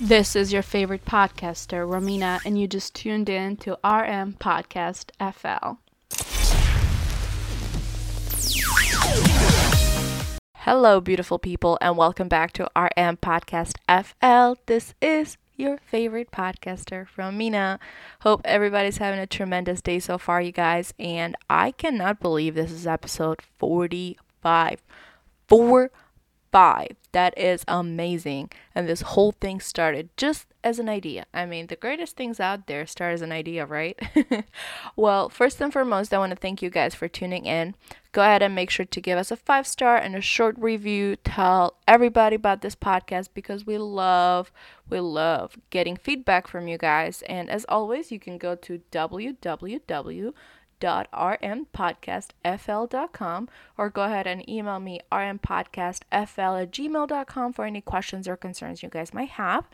This is your favorite podcaster, Romina, and you just tuned in to RM Podcast FL. Hello, beautiful people, and welcome back to RM Podcast FL. This is your favorite podcaster Romina. Hope everybody's having a tremendous day so far, you guys. And I cannot believe this is episode 45. 45 five. That is amazing. And this whole thing started just as an idea. I mean, the greatest things out there start as an idea, right? well, first and foremost, I want to thank you guys for tuning in. Go ahead and make sure to give us a five star and a short review. Tell everybody about this podcast because we love, we love getting feedback from you guys. And as always, you can go to www rmpodcastfl.com or go ahead and email me rmpodcastfl at gmail.com for any questions or concerns you guys might have.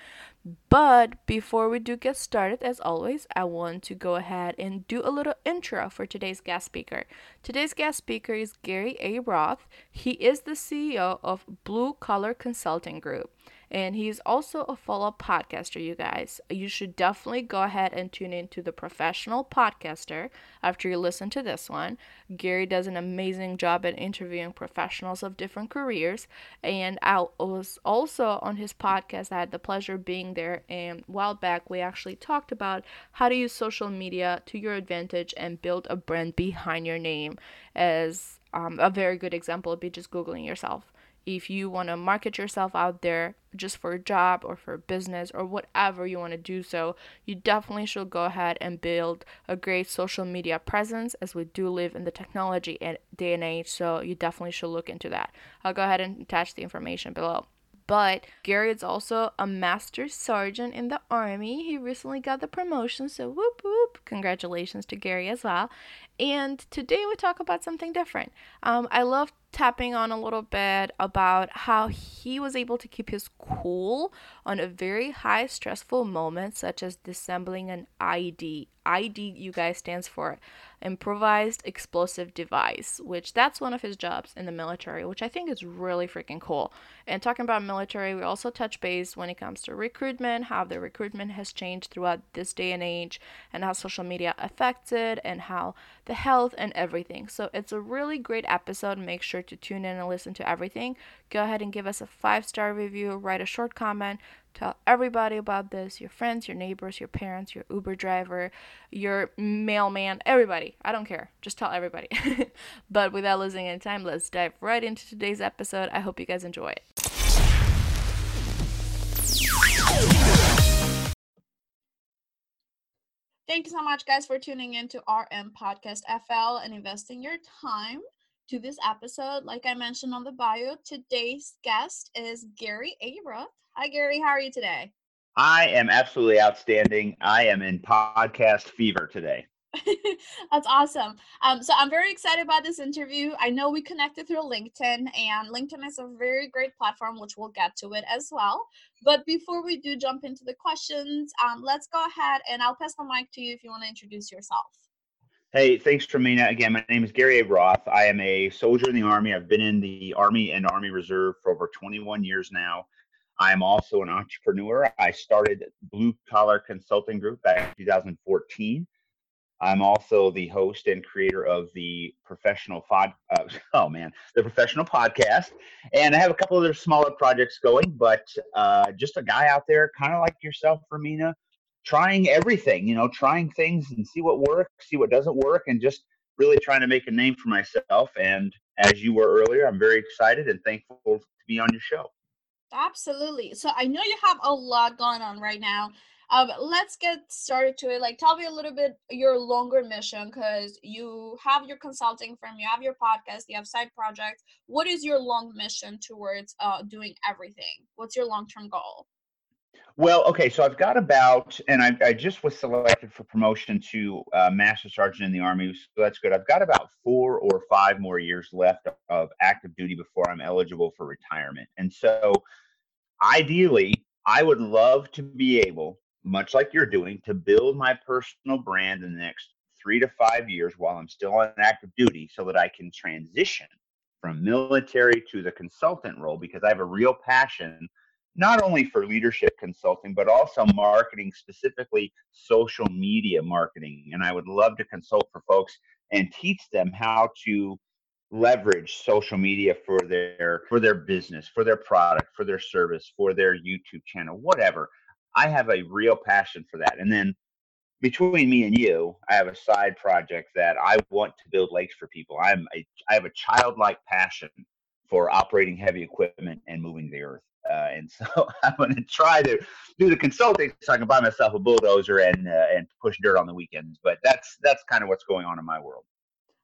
But before we do get started, as always, I want to go ahead and do a little intro for today's guest speaker. Today's guest speaker is Gary A. Roth. He is the CEO of Blue Collar Consulting Group and he's also a fellow podcaster you guys. You should definitely go ahead and tune in to the professional podcaster after you listen to this one. Gary does an amazing job at interviewing professionals of different careers. And i was also on his podcast i had the pleasure of being there. And while back we actually talked about how to use social media to your advantage and build a brand behind your name as um, a very good example would be just googling yourself if you want to market yourself out there just for a job or for business or whatever you want to do so, you definitely should go ahead and build a great social media presence as we do live in the technology day and age. So you definitely should look into that. I'll go ahead and attach the information below. But Gary is also a master sergeant in the army. He recently got the promotion, so whoop whoop! Congratulations to Gary as well. And today we talk about something different. Um, I love tapping on a little bit about how he was able to keep his cool on a very high stressful moment, such as dissembling an IED. IED, you guys, stands for improvised explosive device, which that's one of his jobs in the military, which I think is really freaking cool. And talking about military, we also touch base when it comes to recruitment, how the recruitment has changed throughout this day and age, and how social media affects it, and how the health and everything. So it's a really great episode. Make sure to tune in and listen to everything. Go ahead and give us a five star review, write a short comment, tell everybody about this your friends, your neighbors, your parents, your Uber driver, your mailman, everybody. I don't care. Just tell everybody. but without losing any time, let's dive right into today's episode. I hope you guys enjoy it. Thank you so much, guys, for tuning in to RM Podcast FL and investing your time to this episode. Like I mentioned on the bio, today's guest is Gary A. Roth. Hi, Gary. How are you today? I am absolutely outstanding. I am in podcast fever today. That's awesome. Um, so I'm very excited about this interview. I know we connected through LinkedIn, and LinkedIn is a very great platform, which we'll get to it as well. But before we do jump into the questions, um, let's go ahead and I'll pass the mic to you if you want to introduce yourself. Hey, thanks, Romina. Again, my name is Gary A. Roth. I am a soldier in the Army. I've been in the Army and Army Reserve for over 21 years now. I am also an entrepreneur. I started Blue Collar Consulting Group back in 2014. I'm also the host and creator of the professional pod. Uh, oh man, the professional podcast, and I have a couple other smaller projects going. But uh, just a guy out there, kind of like yourself, Romina, trying everything. You know, trying things and see what works, see what doesn't work, and just really trying to make a name for myself. And as you were earlier, I'm very excited and thankful to be on your show. Absolutely. So I know you have a lot going on right now. Um, let's get started to it. Like, tell me a little bit your longer mission because you have your consulting firm, you have your podcast, you have side projects. What is your long mission towards uh, doing everything? What's your long term goal? Well, okay, so I've got about, and I, I just was selected for promotion to uh, Master Sergeant in the Army, so that's good. I've got about four or five more years left of active duty before I'm eligible for retirement. And so, ideally, I would love to be able much like you're doing, to build my personal brand in the next three to five years while I'm still on active duty so that I can transition from military to the consultant role because I have a real passion not only for leadership consulting, but also marketing, specifically social media marketing. And I would love to consult for folks and teach them how to leverage social media for their for their business, for their product, for their service, for their YouTube channel, whatever. I have a real passion for that. And then between me and you, I have a side project that I want to build lakes for people. I'm a, I have a childlike passion for operating heavy equipment and moving the earth. Uh, and so I'm going to try to do the consulting so I can buy myself a bulldozer and uh, and push dirt on the weekends. But that's that's kind of what's going on in my world.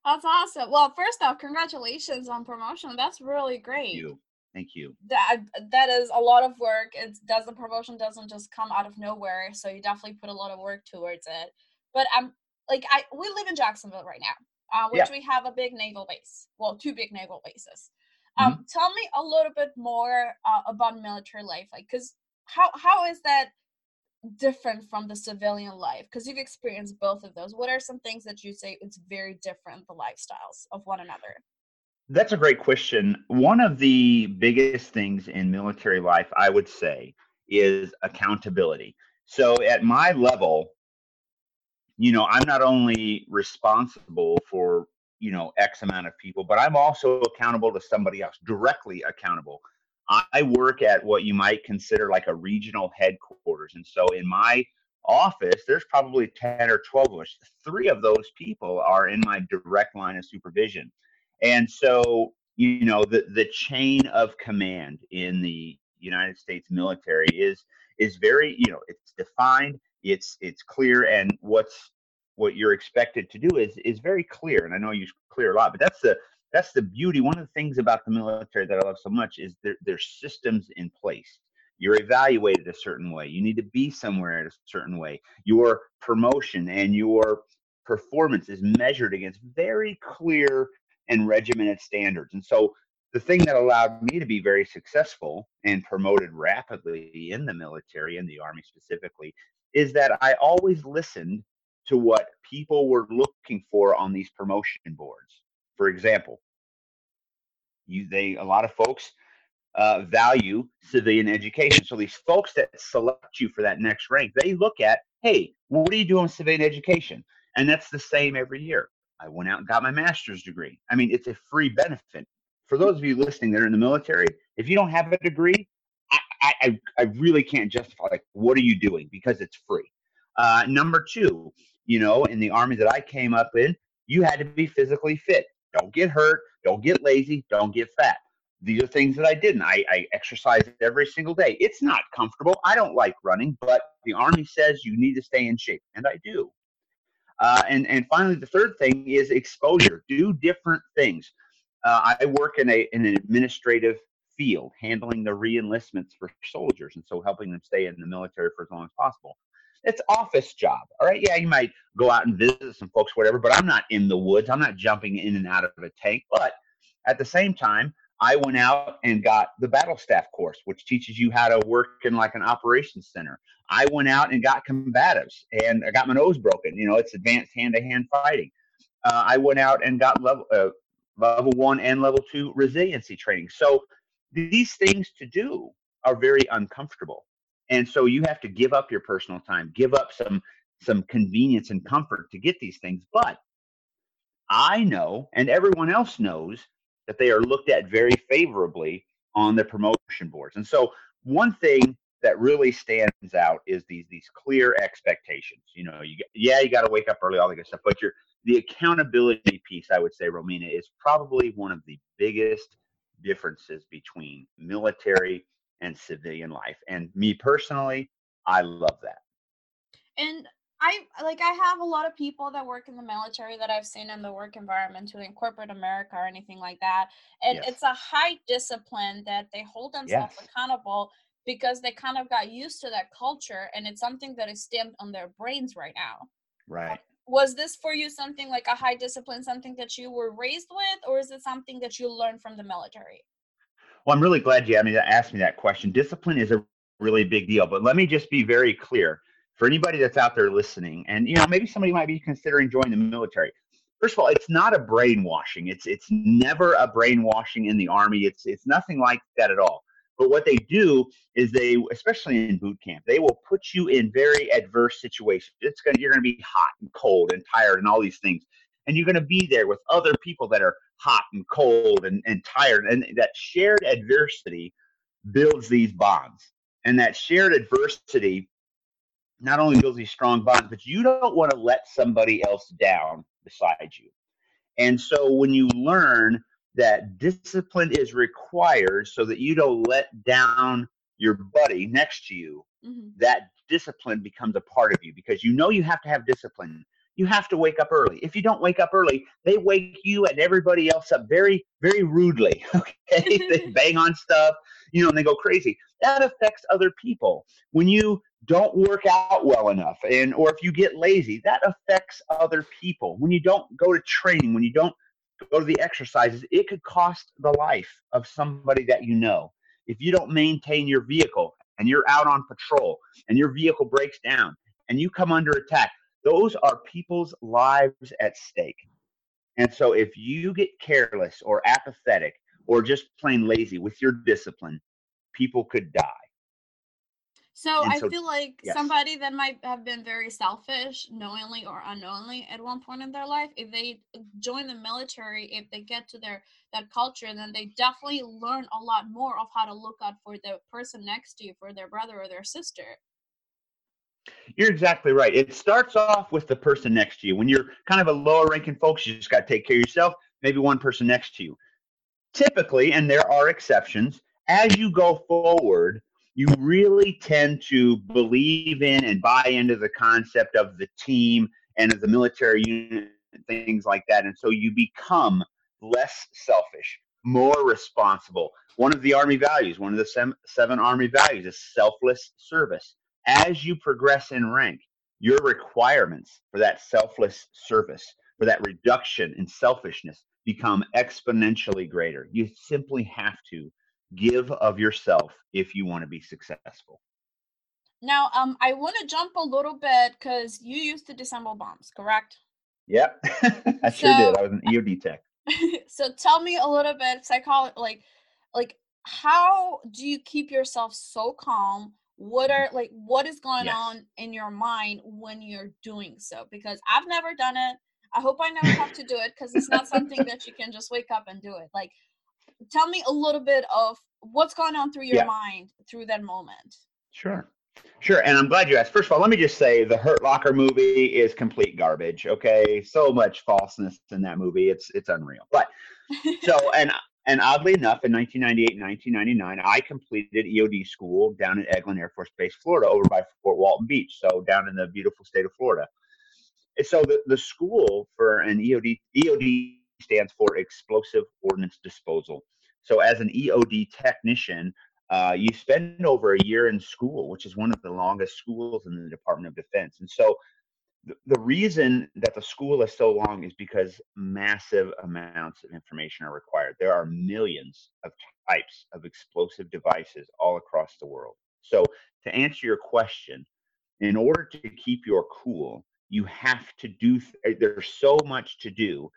That's awesome. Well, first off, congratulations on promotion. That's really great. Thank you. Thank you. That that is a lot of work. It does the promotion doesn't just come out of nowhere, so you definitely put a lot of work towards it. But I'm like I we live in Jacksonville right now, uh, which yeah. we have a big naval base. Well, two big naval bases. Um, mm-hmm. Tell me a little bit more uh, about military life, like, cause how how is that different from the civilian life? Because you've experienced both of those. What are some things that you say it's very different the lifestyles of one another? That's a great question. One of the biggest things in military life, I would say, is accountability. So at my level, you know, I'm not only responsible for you know x amount of people but i'm also accountable to somebody else directly accountable. I work at what you might consider like a regional headquarters and so in my office there's probably 10 or 12 of us. Three of those people are in my direct line of supervision. And so you know the the chain of command in the united states military is is very you know it's defined it's it's clear and what's what you're expected to do is is very clear. And I know you clear a lot, but that's the that's the beauty. One of the things about the military that I love so much is there, there's systems in place. You're evaluated a certain way. You need to be somewhere a certain way. Your promotion and your performance is measured against very clear and regimented standards. And so the thing that allowed me to be very successful and promoted rapidly in the military, in the Army specifically, is that I always listened to what people were looking for on these promotion boards. For example, you they a lot of folks uh, value civilian education. So these folks that select you for that next rank, they look at, hey, what are you doing with civilian education? And that's the same every year. I went out and got my master's degree. I mean, it's a free benefit. For those of you listening that are in the military, if you don't have a degree, I, I, I really can't justify like what are you doing because it's free. Uh, number two, you know, in the army that I came up in, you had to be physically fit. Don't get hurt. Don't get lazy. Don't get fat. These are things that I didn't. I, I exercise every single day. It's not comfortable. I don't like running, but the army says you need to stay in shape, and I do. Uh, and and finally, the third thing is exposure. Do different things. Uh, I work in a in an administrative field, handling the reenlistments for soldiers, and so helping them stay in the military for as long as possible it's office job. All right. Yeah, you might go out and visit some folks, whatever, but I'm not in the woods. I'm not jumping in and out of a tank. But at the same time, I went out and got the battle staff course, which teaches you how to work in like an operations center. I went out and got combatives and I got my nose broken. You know, it's advanced hand to hand fighting. Uh, I went out and got level uh, level one and level two resiliency training. So these things to do are very uncomfortable and so you have to give up your personal time give up some some convenience and comfort to get these things. But i know and everyone else knows that they are looked at very favorably on the promotion boards. And so one thing that really stands out is these these clear expectations. You know you yeah you got to wake up early all that good stuff but you're the accountability piece i would say romina is probably one of the biggest differences between military and civilian life. And me personally, I love that. And I like I have a lot of people that work in the military that I've seen in the work environment, to in corporate America or anything like that. And yes. it's a high discipline that they hold themselves yes. accountable because they kind of got used to that culture and it's something that is stamped on their brains right now. Right. Was this for you something like a high discipline, something that you were raised with, or is it something that you learned from the military? Well, I'm really glad you asked me that question. Discipline is a really big deal, but let me just be very clear for anybody that's out there listening, and you know maybe somebody might be considering joining the military. First of all, it's not a brainwashing. It's it's never a brainwashing in the army. It's it's nothing like that at all. But what they do is they, especially in boot camp, they will put you in very adverse situations. It's gonna you're gonna be hot and cold and tired and all these things, and you're gonna be there with other people that are hot and cold and, and tired, and that shared adversity builds these bonds, and that shared adversity not only builds these strong bonds, but you don't want to let somebody else down beside you. And so when you learn that discipline is required so that you don't let down your buddy next to you, mm-hmm. that discipline becomes a part of you because you know you have to have discipline. You have to wake up early. If you don't wake up early, they wake you and everybody else up very, very rudely. Okay. they bang on stuff, you know, and they go crazy. That affects other people. When you don't work out well enough and or if you get lazy that affects other people when you don't go to training when you don't go to the exercises it could cost the life of somebody that you know if you don't maintain your vehicle and you're out on patrol and your vehicle breaks down and you come under attack those are people's lives at stake and so if you get careless or apathetic or just plain lazy with your discipline people could die so and I feel like yes. somebody that might have been very selfish, knowingly or unknowingly, at one point in their life, if they join the military, if they get to their that culture, then they definitely learn a lot more of how to look out for the person next to you, for their brother or their sister. You're exactly right. It starts off with the person next to you. When you're kind of a lower ranking folks, you just got to take care of yourself. Maybe one person next to you. Typically, and there are exceptions, as you go forward, you really tend to believe in and buy into the concept of the team and of the military unit and things like that. And so you become less selfish, more responsible. One of the Army values, one of the seven Army values is selfless service. As you progress in rank, your requirements for that selfless service, for that reduction in selfishness, become exponentially greater. You simply have to give of yourself if you want to be successful. Now, um, I want to jump a little bit because you used to disassemble bombs, correct? Yep, I so, sure did. I was an EOD tech. so tell me a little bit, psychology, like, like how do you keep yourself so calm? What are like what is going yes. on in your mind when you're doing so? Because I've never done it. I hope I never have to do it because it's not something that you can just wake up and do it. Like tell me a little bit of what's going on through your yeah. mind through that moment. Sure. Sure, and I'm glad you asked. First of all, let me just say the Hurt Locker movie is complete garbage. Okay, so much falseness in that movie. It's it's unreal. But so and and oddly enough, in 1998 and 1999, I completed EOD school down at Eglin Air Force Base, Florida, over by Fort Walton Beach, so down in the beautiful state of Florida. And so the, the school for an EOD EOD stands for Explosive Ordnance Disposal. So, as an EOD technician, uh, you spend over a year in school, which is one of the longest schools in the Department of Defense. And so, the, reason that the school is so long is because massive amounts of information are required. There are millions of types of explosive devices all across the world. So, to answer your question, in order to keep your cool, you have to do, eh, there's so much to do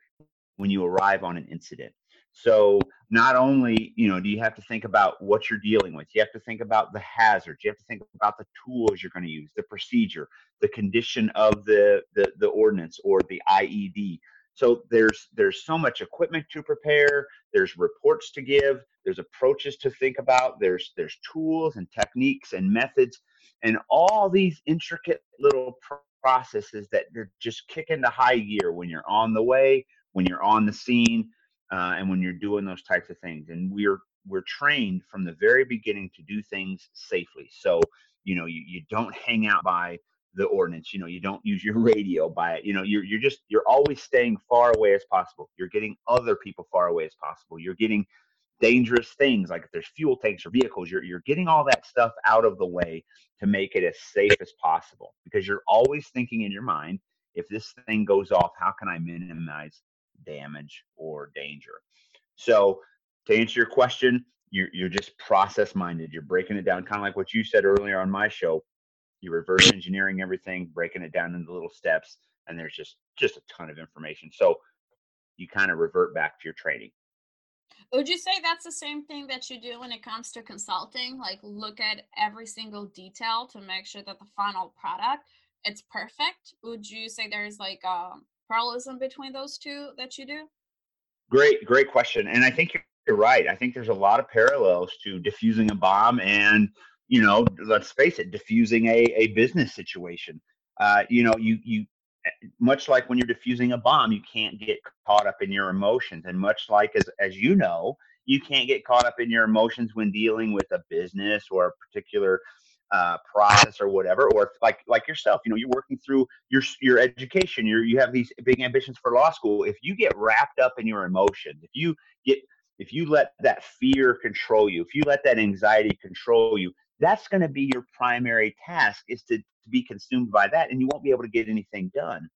when you arrive on an incident. So not only, you know, do you have to think about what you're dealing with, you have to think about the hazards, you have to think about the tools you're going to use, the procedure, the condition of the, the, the ordnance or the IED. So there's there's so much equipment to prepare, there's reports to give, there's approaches to think about, there's there's tools and techniques and methods and all these intricate little processes that they're just kicking into high gear when you're on the way when you're on the scene uh, and when you're doing those types of things. And we're we're trained from the very beginning to do things safely. So you know you, you don't hang out by the ordnance. You know you don't use your radio by it. You know you're you're just you're always staying far away as possible. You're getting other people far away as possible. You're getting dangerous things like if there's fuel tanks or vehicles you're, you're getting all that stuff out of the way to make it as safe as possible because you're always thinking in your mind if this thing goes off how can i minimize damage or danger. So, to answer your question, you're, you're just process minded. You're breaking it down, kind of like what you said earlier on my show. You're reverse engineering everything, breaking it down into little steps, and there's just just a ton of information. So, you kind of revert back to your training. Would you say that's the same thing that you do when it comes to consulting? Like look at every single detail to make sure that the final product it's perfect. Would you say there's like a um, parallelism between those two that you do? Great, great question. And I think you're right. I think there's a lot of parallels to diffusing a bomb and, you know, let's face it, diffusing a, a business situation. Uh, you know, you you much like when you're diffusing a bomb, you can't get caught up in your emotions. And much like as as you know, you can't get caught up in your emotions when dealing with a business or a particular uh, process or whatever, or like like yourself, you know, you're working through your your education. You you have these big ambitions for law school. If you get wrapped up in your emotions, if you get if you let that fear control you, if you let that anxiety control you, that's going to be your primary task is to, to be consumed by that, and you won't be able to get anything done.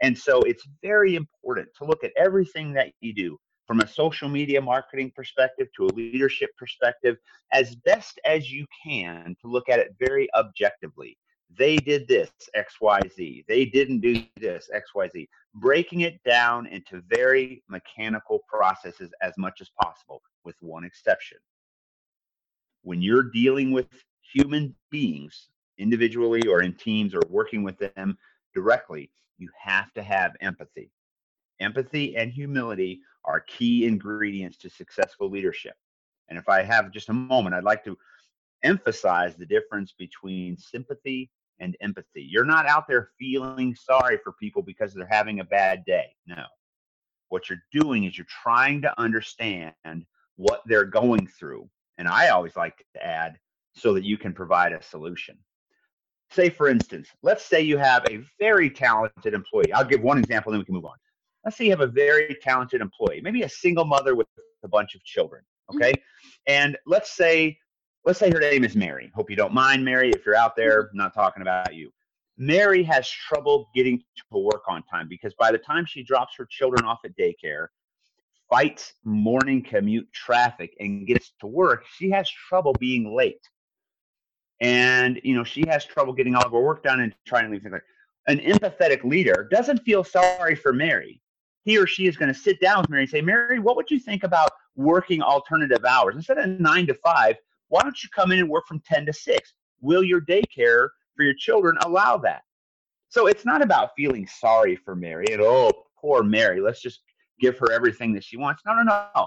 And so it's very important to look at everything that you do from a social media marketing perspective to a leadership perspective as best as you can to look at it very objectively. They did this, XYZ. They didn't do this, XYZ. Breaking it down into very mechanical processes as much as possible, with one exception. When you're dealing with human beings, individually or in teams or working with them directly, you have to have empathy. Empathy and humility are key ingredients to successful leadership. And if I have just a moment, I'd like to emphasize the difference between sympathy and empathy. You're not out there feeling sorry for people because they're having a bad day. No. What you're doing is you're trying to understand what they're going through. And I always like to add so that you can provide a solution. Say, for instance, let's say you have a very talented employee. I'll give one example, then we can move on let's say you have a very talented employee, maybe a single mother with a bunch of children. Mm-hmm. Okay. Mm-hmm. And let's say, let's say her name is Mary. Hope you don't mind, Mary. If you're out there, I'm not talking about you. Mary has trouble getting to work on time because by the time she drops her children off at daycare, fights morning commute traffic, and gets to work, she has trouble being late. And you know, she has trouble getting all of her work done and trying to leave things like an empathetic leader doesn't feel sorry for Mary he or she is going to sit down with Mary and say, Mary, what would you think about working alternative hours? Instead of nine to five, why don't you come in and work from 10 to six? Will your daycare for your children allow that? So it's not about feeling sorry for Mary and, oh, poor Mary, let's just give her everything that she wants. No, no, no.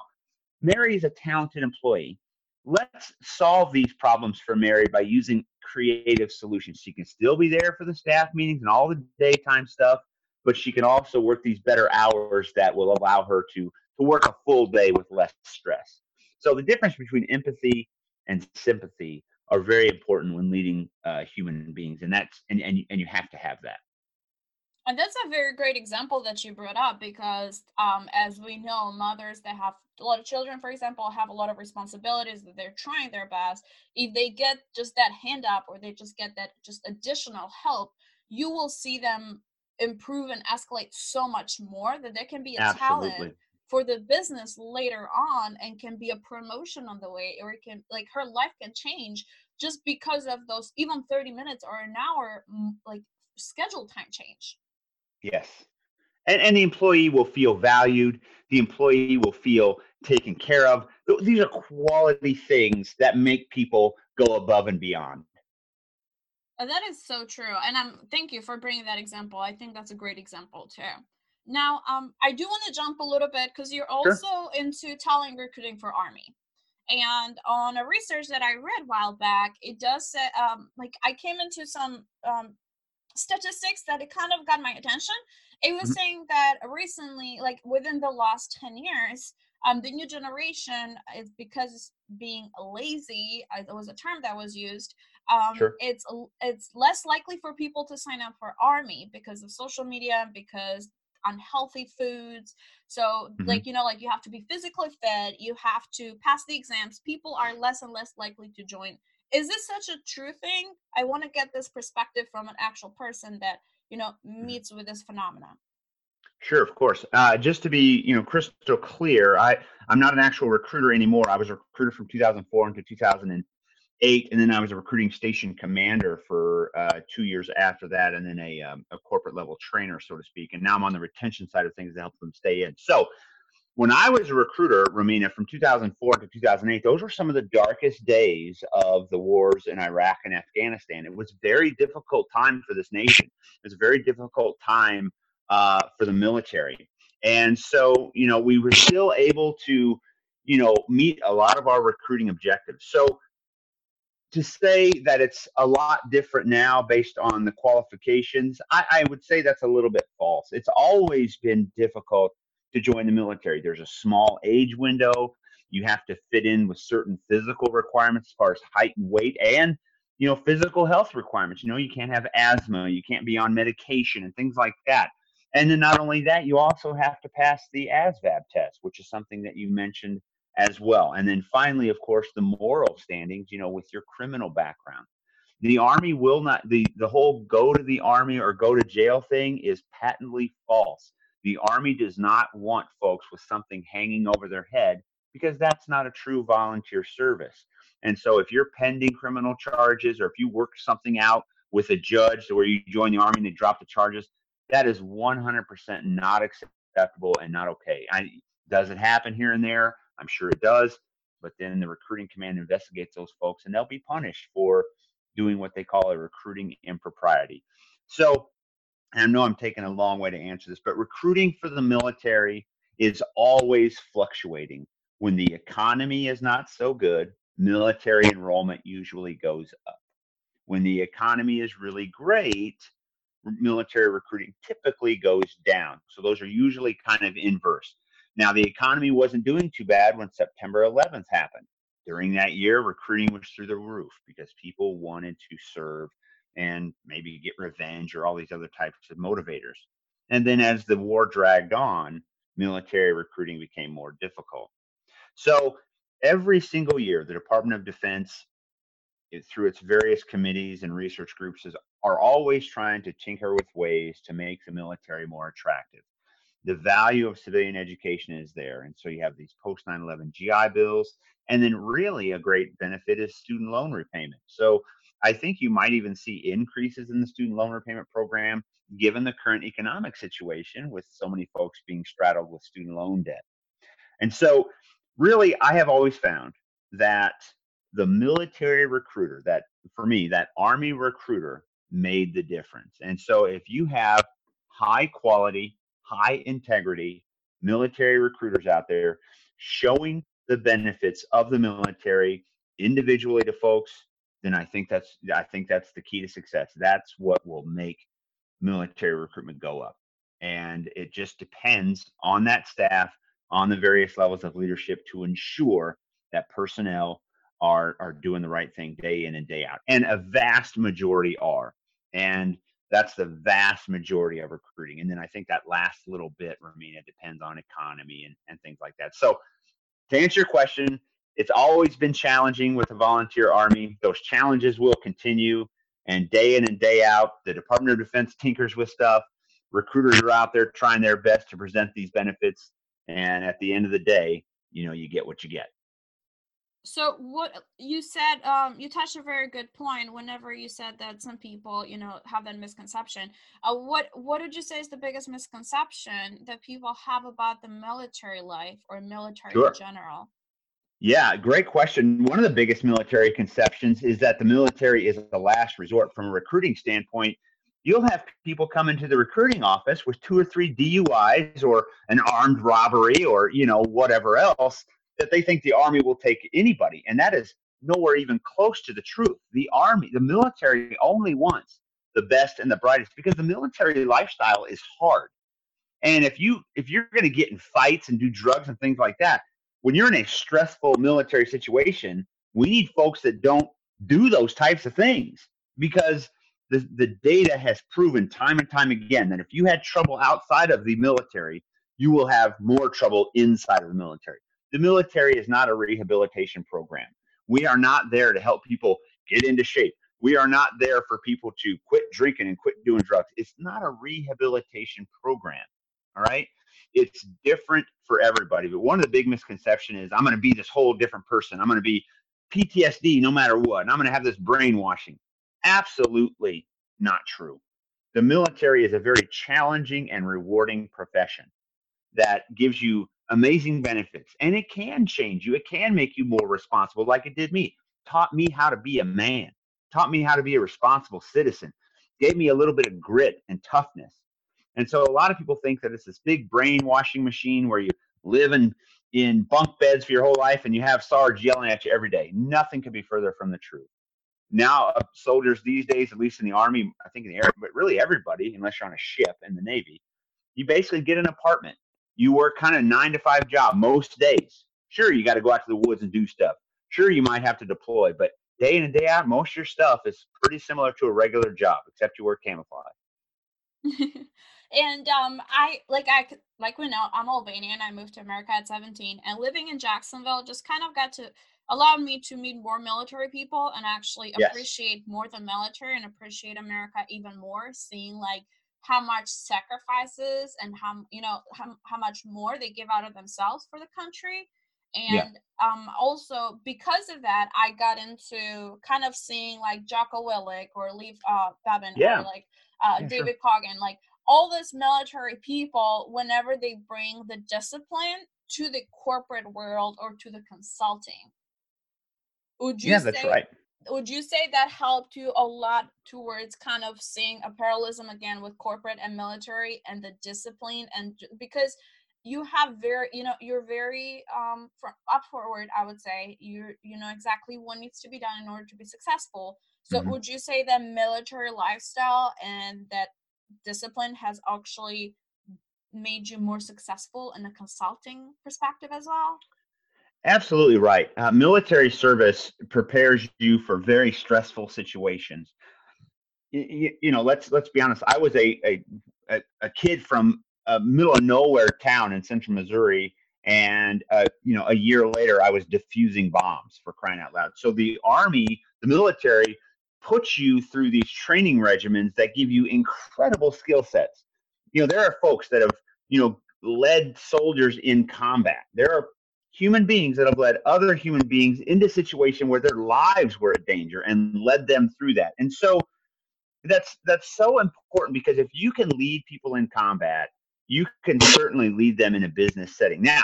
Mary is a talented employee. Let's solve these problems for Mary by using creative solutions. She can still be there for the staff meetings and all the daytime stuff, but she can also work these better hours that will allow her to to work a full day with less stress. So the difference between empathy and sympathy are very important when leading uh, human beings, and that's and, and and you have to have that. And that's a very great example that you brought up because, um, as we know, mothers that have a lot of children, for example, have a lot of responsibilities that they're trying their best. If they get just that hand up or they just get that just additional help, you will see them improve and escalate so much more that there can be a Absolutely. talent for the business later on and can be a promotion on the way or it can like her life can change just because of those even 30 minutes or an hour mm, like schedule time change. Yes. And, and the employee will feel valued. The employee will feel taken care of. These are quality things that make people go above and beyond that is so true. And um thank you for bringing that example. I think that's a great example too. Now, um, I do want to jump a little bit because you're also sure. into talent recruiting for Army. And on a research that I read a while back, it does say, um, like, I came into some um, statistics that it kind of got my attention. It was mm-hmm. saying that recently, like within the last 10 years, um, the new generation is because being lazy, uh, it was a term that was used, um, sure. it's it's less likely for people to sign up for army because of social media because unhealthy foods so mm-hmm. like you know like you have to be physically fit you have to pass the exams people are less and less likely to join is this such a true thing i want to get this perspective from an actual person that you know mm-hmm. meets with this phenomenon Sure, of course. Uh, just to be, you know, crystal clear, I I'm not an actual recruiter anymore. I was a recruiter from 2004 into 2000 eight, and then I was a recruiting station commander for uh, two years after that, and then a, um, a corporate level trainer, so to speak. And now I'm on the retention side of things to help them stay in. So when I was a recruiter, Romina, from 2004 to 2008, those were some of the darkest days of the wars in Iraq and Afghanistan. It was a very difficult time for this nation. It was a very difficult time uh, for the military. And so, you know, we were still able to, you know, meet a lot of our recruiting objectives. So to say that it's a lot different now based on the qualifications, I, I would say that's a little bit false. It's always been difficult to join the military. There's a small age window. You have to fit in with certain physical requirements as far as height and weight and you know physical health requirements. You know, you can't have asthma, you can't be on medication and things like that. And then not only that, you also have to pass the ASVAB test, which is something that you mentioned as well. And then finally, of course, the moral standings, you know, with your criminal background. The army will not the the whole go to the army or go to jail thing is patently false. The Army does not want folks with something hanging over their head because that's not a true volunteer service. And so if you're pending criminal charges or if you work something out with a judge where you join the Army and they drop the charges, that is 100% not acceptable and not okay. I, does it happen here and there? I'm sure it does. But then the recruiting command investigates those folks and they'll be punished for doing what they call a recruiting impropriety. So I know I'm taking a long way to answer this, but recruiting for the military is always fluctuating. When the economy is not so good, military enrollment usually goes up. When the economy is really great, military recruiting typically goes down. So those are usually kind of inverse. Now, the economy wasn't doing too bad when September 11th happened. During that year, recruiting was through the roof because people wanted to serve and maybe get revenge or all these other types of motivators. And then as the war dragged on, military recruiting became more difficult. So every single year, the Department of Defense, it, through its various committees and research groups, is, are always trying to tinker with ways to make the military more attractive. The value of civilian education is there. And so you have these post 9 11 GI bills. And then, really, a great benefit is student loan repayment. So I think you might even see increases in the student loan repayment program given the current economic situation with so many folks being straddled with student loan debt. And so, really, I have always found that the military recruiter, that for me, that Army recruiter made the difference. And so, if you have high quality, high integrity military recruiters out there showing the benefits of the military individually to folks then I think that's I think that's the key to success. That's what will make military recruitment go up. And it just depends on that staff, on the various levels of leadership to ensure that personnel are are doing the right thing day in and day out. And a vast majority are. And that's the vast majority of recruiting. And then I think that last little bit, Romina, depends on economy and, and things like that. So to answer your question, it's always been challenging with the volunteer army. Those challenges will continue, and day in and day out, the Department of Defense tinkers with stuff. Recruiters are out there trying their best to present these benefits, and at the end of the day, you know, you get what you get. So what you said, um, you touched a very good point. Whenever you said that some people, you know, have that misconception, uh, what what would you say is the biggest misconception that people have about the military life or military sure. in general? Yeah, great question. One of the biggest military conceptions is that the military is the last resort from a recruiting standpoint. You'll have people come into the recruiting office with two or three DUIs or an armed robbery or, you know, whatever else that they think the army will take anybody. And that is nowhere even close to the truth. The army, the military only wants the best and the brightest because the military lifestyle is hard. And if you if you're going to get in fights and do drugs and things like that, when you're in a stressful military situation, we need folks that don't do those types of things because the, the data has proven time and time again that if you had trouble outside of the military, you will have more trouble inside of the military. The military is not a rehabilitation program. We are not there to help people get into shape. We are not there for people to quit drinking and quit doing drugs. It's not a rehabilitation program. All right it's different for everybody. But one of the big misconceptions is I'm going to be this whole different person. I'm going to be PTSD no matter what. And I'm going to have this brainwashing. Absolutely not true. The military is a very challenging and rewarding profession that gives you amazing benefits, and it can change you. It can make you more responsible, like it did me. Taught me how to be a man, taught me how to be a responsible citizen, gave me a little bit of grit and toughness. And so a lot of people think that it's this big brainwashing machine where you live in, in bunk beds for your whole life and you have Sarge yelling at you every day. Nothing could be further from the truth. Now, uh, soldiers these days, at least in the Army, I think in the Air, but really everybody, unless you're on a ship in the Navy, you basically get an apartment. You work kind of nine to five job most days. Sure, you got to go out to the woods and do stuff. Sure, you might have to deploy, but day in and day out, most of your stuff is pretty similar to a regular job, except you work camouflage. and um, I like I like we know I'm Albanian. I moved to America at 17, and living in Jacksonville just kind of got to allow me to meet more military people and actually yes. appreciate more the military and appreciate America even more. Seeing like how much sacrifices and how you know how, how much more they give out of themselves for the country and yeah. um also because of that i got into kind of seeing like Jocko Willink or Leif uh Babin yeah. or like uh yeah, david sure. Goggins, like all these military people whenever they bring the discipline to the corporate world or to the consulting would you yeah say, that's right would you say that helped you a lot towards kind of seeing a parallelism again with corporate and military and the discipline and because you have very you know you're very um from up forward i would say. You you know exactly what needs to be done in order to be successful. So mm-hmm. would you say that military lifestyle and that discipline has actually made you more successful in a consulting perspective as well absolutely right uh, military service prepares you for very stressful situations you, you know let's let's be honest i was a, a a kid from a middle of nowhere town in central Missouri, and uh, you know, a year later, I was defusing bombs for crying out loud. So the army, the military, puts you through these training regimens that give you incredible skill sets. You know, there are folks that have you know led soldiers in combat. There are human beings that have led other human beings into a situation where their lives were in danger and led them through that. And so that's that's so important because if you can lead people in combat you can certainly lead them in a business setting. Now,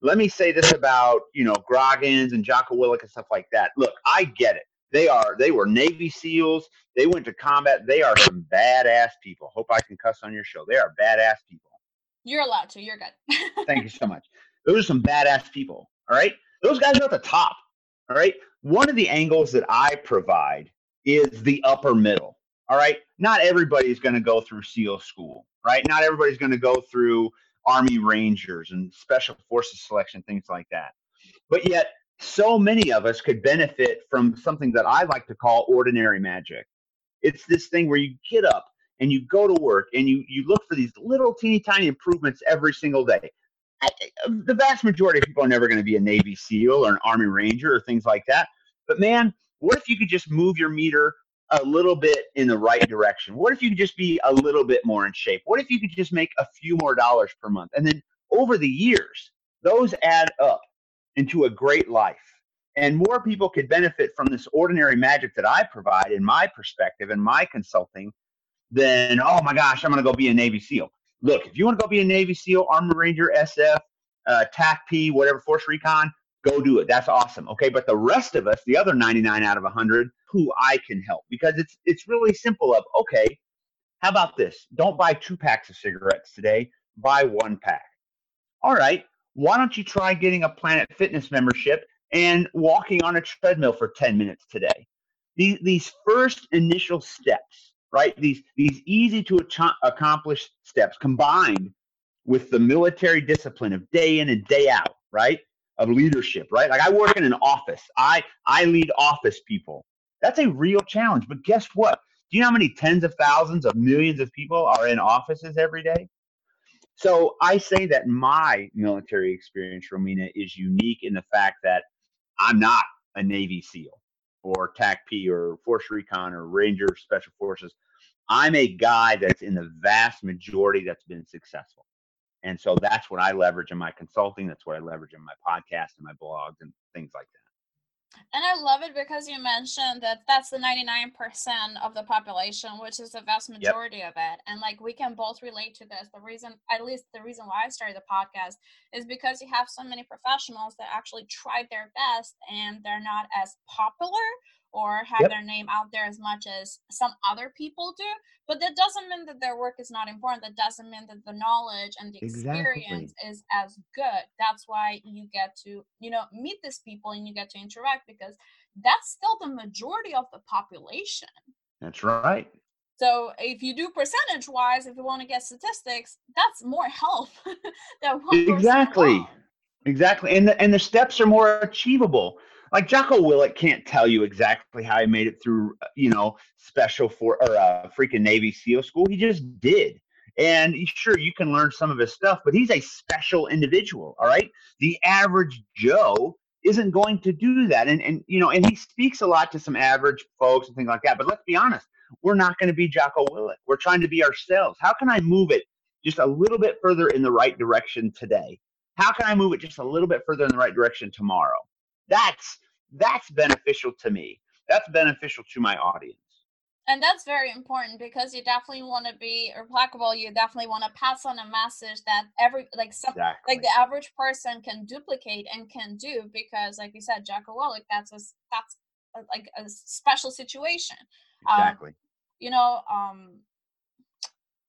let me say this about you know Goggins and Jocko Willink and stuff like that. Look, I get it. They are they were Navy SEALs. They went to combat. They are some badass people. Hope I can cuss on your show. They are badass people. You're allowed to. You're good. Thank you so much. Those are some badass people. All right. Those guys are at the top. All right. One of the angles that I provide is the upper middle. All right. Not everybody's going to go through SEAL school, right? Not everybody's going to go through Army Rangers and Special Forces selection, things like that. But yet, so many of us could benefit from something that I like to call ordinary magic. It's this thing where you get up and you go to work and you you look for these little teeny tiny improvements every single day. The vast majority of people are never going to be a Navy SEAL or an Army Ranger or things like that. But man, what if you could just move your meter a little bit in the right direction? What if you could just be a little bit more in shape? What if you could just make a few more dollars per month? And then over the years, those add up into a great life. And more people could benefit from this ordinary magic that I provide in my perspective and my consulting than, oh my gosh, I'm going to go be a Navy SEAL. Look, if you want to go be a Navy SEAL, Army Ranger, SF, uh, TACP, whatever, Force Recon, go do it. That's awesome. Okay. But the rest of us, the other 99 out of 100, who I can help because it's it's really simple of okay, how about this? Don't buy two packs of cigarettes today, buy one pack. All right. Why don't you try getting a Planet Fitness membership and walking on a treadmill for 10 minutes today? These, these first initial steps, right? These, these easy to accomplish steps combined with the military discipline of day in and day out, right? of leadership, right? Like I work in an office. I I lead office people. That's a real challenge. But guess what? Do you know how many tens of thousands of millions of people are in offices every day? So I say that my military experience, Romina, is unique in the fact that I'm not a Navy SEAL or TACP or Force Recon or Ranger Special Forces. I'm a guy that's in the vast majority that's been successful. And so that's what I leverage in my consulting. That's what I leverage in my podcast and my blogs and things like that. And I love it because you mentioned that that's the 99% of the population, which is the vast majority yep. of it. And like we can both relate to this. The reason, at least the reason why I started the podcast, is because you have so many professionals that actually tried their best and they're not as popular or have yep. their name out there as much as some other people do. But that doesn't mean that their work is not important. That doesn't mean that the knowledge and the experience exactly. is as good. That's why you get to, you know, meet these people and you get to interact because that's still the majority of the population. That's right. So if you do percentage wise, if you want to get statistics, that's more help than exactly. Exactly. And the and the steps are more achievable like Jocko Willink can't tell you exactly how he made it through, you know, special for or uh, freaking Navy SEAL school. He just did. And sure, you can learn some of his stuff, but he's a special individual. All right. The average Joe isn't going to do that. And, and, you know, and he speaks a lot to some average folks and things like that. But let's be honest, we're not going to be Jocko Willink. We're trying to be ourselves. How can I move it just a little bit further in the right direction today? How can I move it just a little bit further in the right direction tomorrow? That's that's beneficial to me. That's beneficial to my audience. And that's very important because you definitely want to be replicable. You definitely want to pass on a message that every like some exactly. like the average person can duplicate and can do because, like you said, Jack Willink, that's a that's a, like a special situation. Um, exactly. Um, you know, um,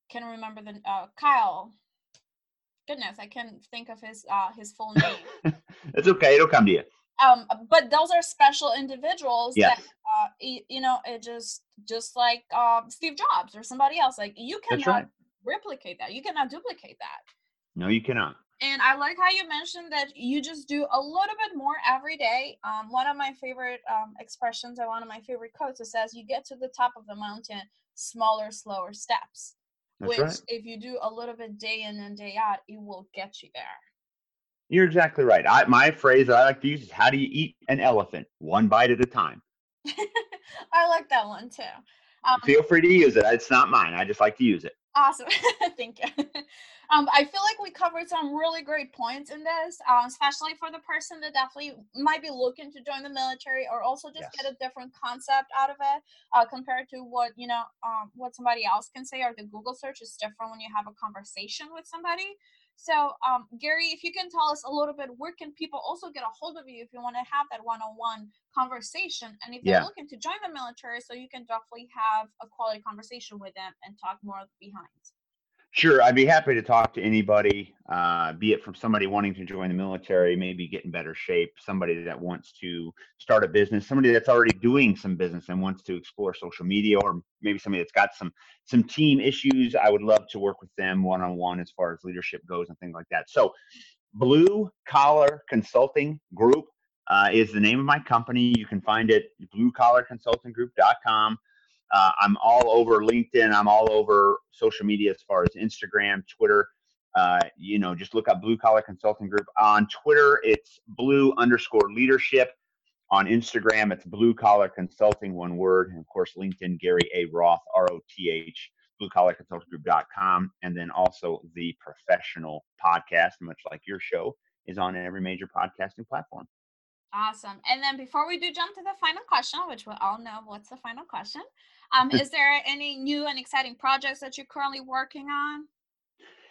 can remember the uh, Kyle. Goodness, I can't think of his uh his full name. it's okay. It'll come to you um but those are special individuals yes. that uh you know it just just like uh, steve jobs or somebody else like you cannot right. replicate that you cannot duplicate that no you cannot and i like how you mentioned that you just do a little bit more every day um one of my favorite um expressions and one of my favorite quotes it says you get to the top of the mountain smaller slower steps That's which right. if you do a little bit day in and day out it will get you there you're exactly right. I, my phrase that I like to use is how do you eat an elephant? One bite at a time. I like that one too. Um, Feel free to use it. It's not mine. I just like to use it. Awesome. Thank you. Um, I feel like we covered some really great points in this, uh, especially for the person that definitely might be looking to join the military or also just yes. get a different concept out of it uh, compared to what you know um, what somebody else can say or the Google search is different when you have a conversation with somebody. So, um, Gary, if you can tell us a little bit, where can people also get a hold of you if you want to have that one-on-one conversation, and if yeah. they're looking to join the military, so you can definitely have a quality conversation with them and talk more behind. Sure, I'd be happy to talk to anybody, uh, be it from somebody wanting to join the military, maybe get in better shape, somebody that wants to start a business, somebody that's already doing some business and wants to explore social media, or maybe somebody that's got some some team issues. I would love to work with them one on one as far as leadership goes and things like that. So, Blue Collar Consulting Group uh, is the name of my company. You can find it bluecollarconsultinggroup.com. Uh, I'm all over LinkedIn. I'm all over social media as far as Instagram, Twitter. Uh, you know, just look up Blue Collar Consulting Group. On Twitter, it's blue underscore leadership. On Instagram, it's Blue Collar Consulting, one word. And of course, LinkedIn, Gary A. Roth, R O T H, Blue Collar Consulting Group.com. And then also the professional podcast, much like your show, is on every major podcasting platform. Awesome. And then before we do jump to the final question, which we all know what's the final question, um, is there any new and exciting projects that you're currently working on?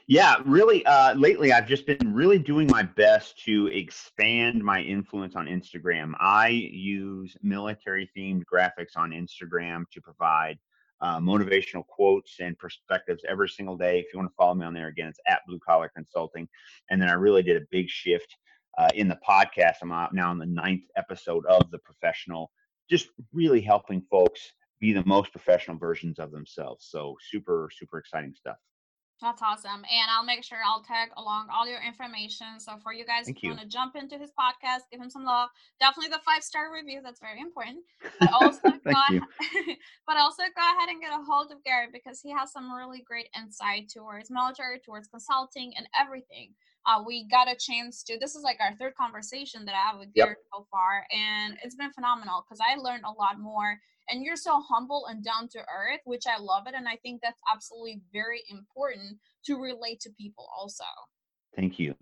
Yeah, really. Uh, lately, I've just been really doing my best to expand my influence on Instagram. I use military themed graphics on Instagram to provide uh, motivational quotes and perspectives every single day. If you want to follow me on there, again, it's at Blue Collar Consulting. And then I really did a big shift uh, in the podcast. I'm now on the ninth episode of the professional, just really helping folks be the most professional versions of themselves. So super, super exciting stuff. That's awesome. And I'll make sure I'll tag along all your information. So for you guys, Thank if you, want to jump into his podcast, give him some love. Definitely the five star review. That's very important. But also go ahead, but also go ahead and get a hold of Gary because he has some really great insight towards military, towards consulting and everything. Uh, we got a chance to this is like our third conversation that I have with yep. so far, and it's been phenomenal because I learned a lot more and you're so humble and down to earth which i love it and i think that's absolutely very important to relate to people also thank you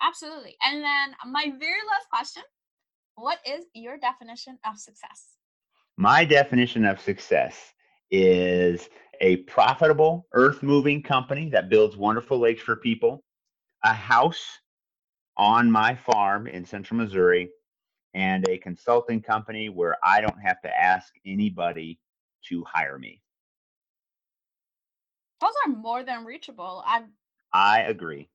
absolutely and then my very last question what is your definition of success? My definition of success is a profitable earth moving company that builds wonderful lakes for people, a house on my farm in central Missouri, and a consulting company where I don't have to ask anybody to hire me. Those are more than reachable. I I agree.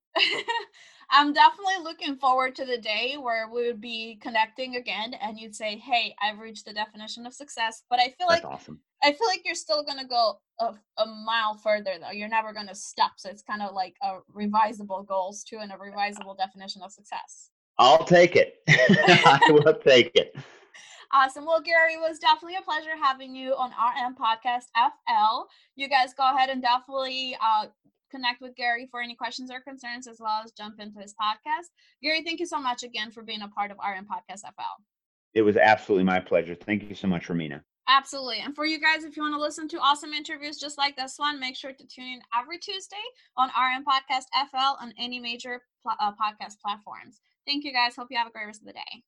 I'm definitely looking forward to the day where we would be connecting again and you'd say, Hey, I've reached the definition of success. But I feel That's like awesome. I feel like you're still gonna go a, a mile further though. You're never gonna stop. So it's kind of like a revisable goals too and a revisable definition of success. I'll take it. I will take it. Awesome. Well, Gary, it was definitely a pleasure having you on RM Podcast FL. You guys go ahead and definitely uh, connect with Gary for any questions or concerns, as well as jump into his podcast. Gary, thank you so much again for being a part of RM Podcast FL. It was absolutely my pleasure. Thank you so much, Romina. Absolutely. And for you guys, if you want to listen to awesome interviews just like this one, make sure to tune in every Tuesday on RM Podcast FL on any major pl- uh, podcast platforms. Thank you guys. Hope you have a great rest of the day.